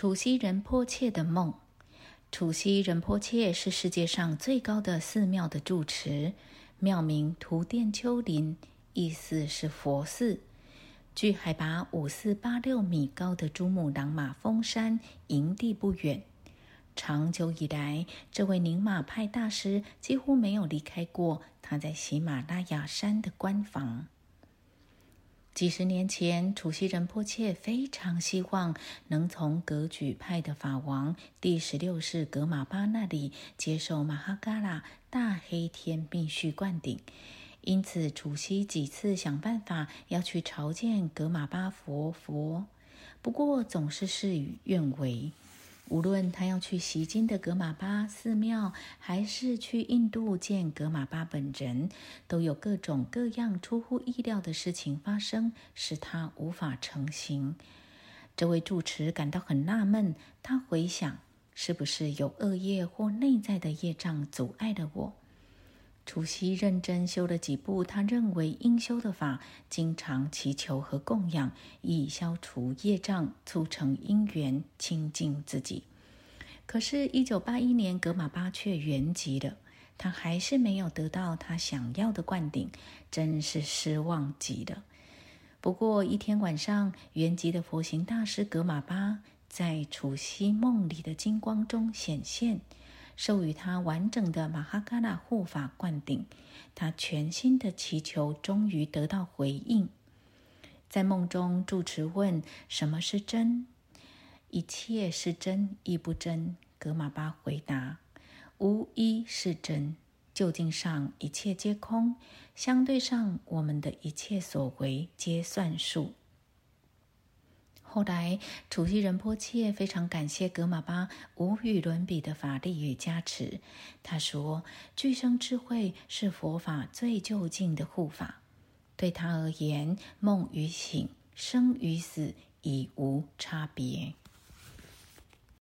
楚西仁波切的梦。楚西仁波切是世界上最高的寺庙的住持，庙名图殿丘林，意思是佛寺。距海拔五四八六米高的珠穆朗玛峰山营地不远。长久以来，这位宁玛派大师几乎没有离开过他在喜马拉雅山的官房。几十年前，楚西仁波切非常希望能从格举派的法王第十六世格玛巴那里接受马哈嘎拉大黑天命续灌顶，因此楚西几次想办法要去朝见格玛巴佛佛，不过总是事与愿违。无论他要去西京的格玛巴寺庙，还是去印度见格玛巴本人，都有各种各样出乎意料的事情发生，使他无法成行。这位住持感到很纳闷，他回想，是不是有恶业或内在的业障阻碍了我？除夕认真修了几部他认为应修的法，经常祈求和供养，以消除业障，促成因缘，清净自己。可是，一九八一年格玛巴却圆寂了，他还是没有得到他想要的灌顶，真是失望极了。不过，一天晚上，圆寂的佛行大师格玛巴在除夕梦里的金光中显现。授予他完整的马哈嘎拉护法灌顶，他全新的祈求终于得到回应。在梦中，住持问：“什么是真？”“一切是真，亦不真。”格玛巴回答：“无一是真。究竟上一切皆空，相对上我们的一切所为皆算数。”后来，楚西仁波切非常感谢格玛巴无与伦比的法力与加持。他说：“具生智慧是佛法最究竟的护法，对他而言，梦与醒、生与死已无差别。”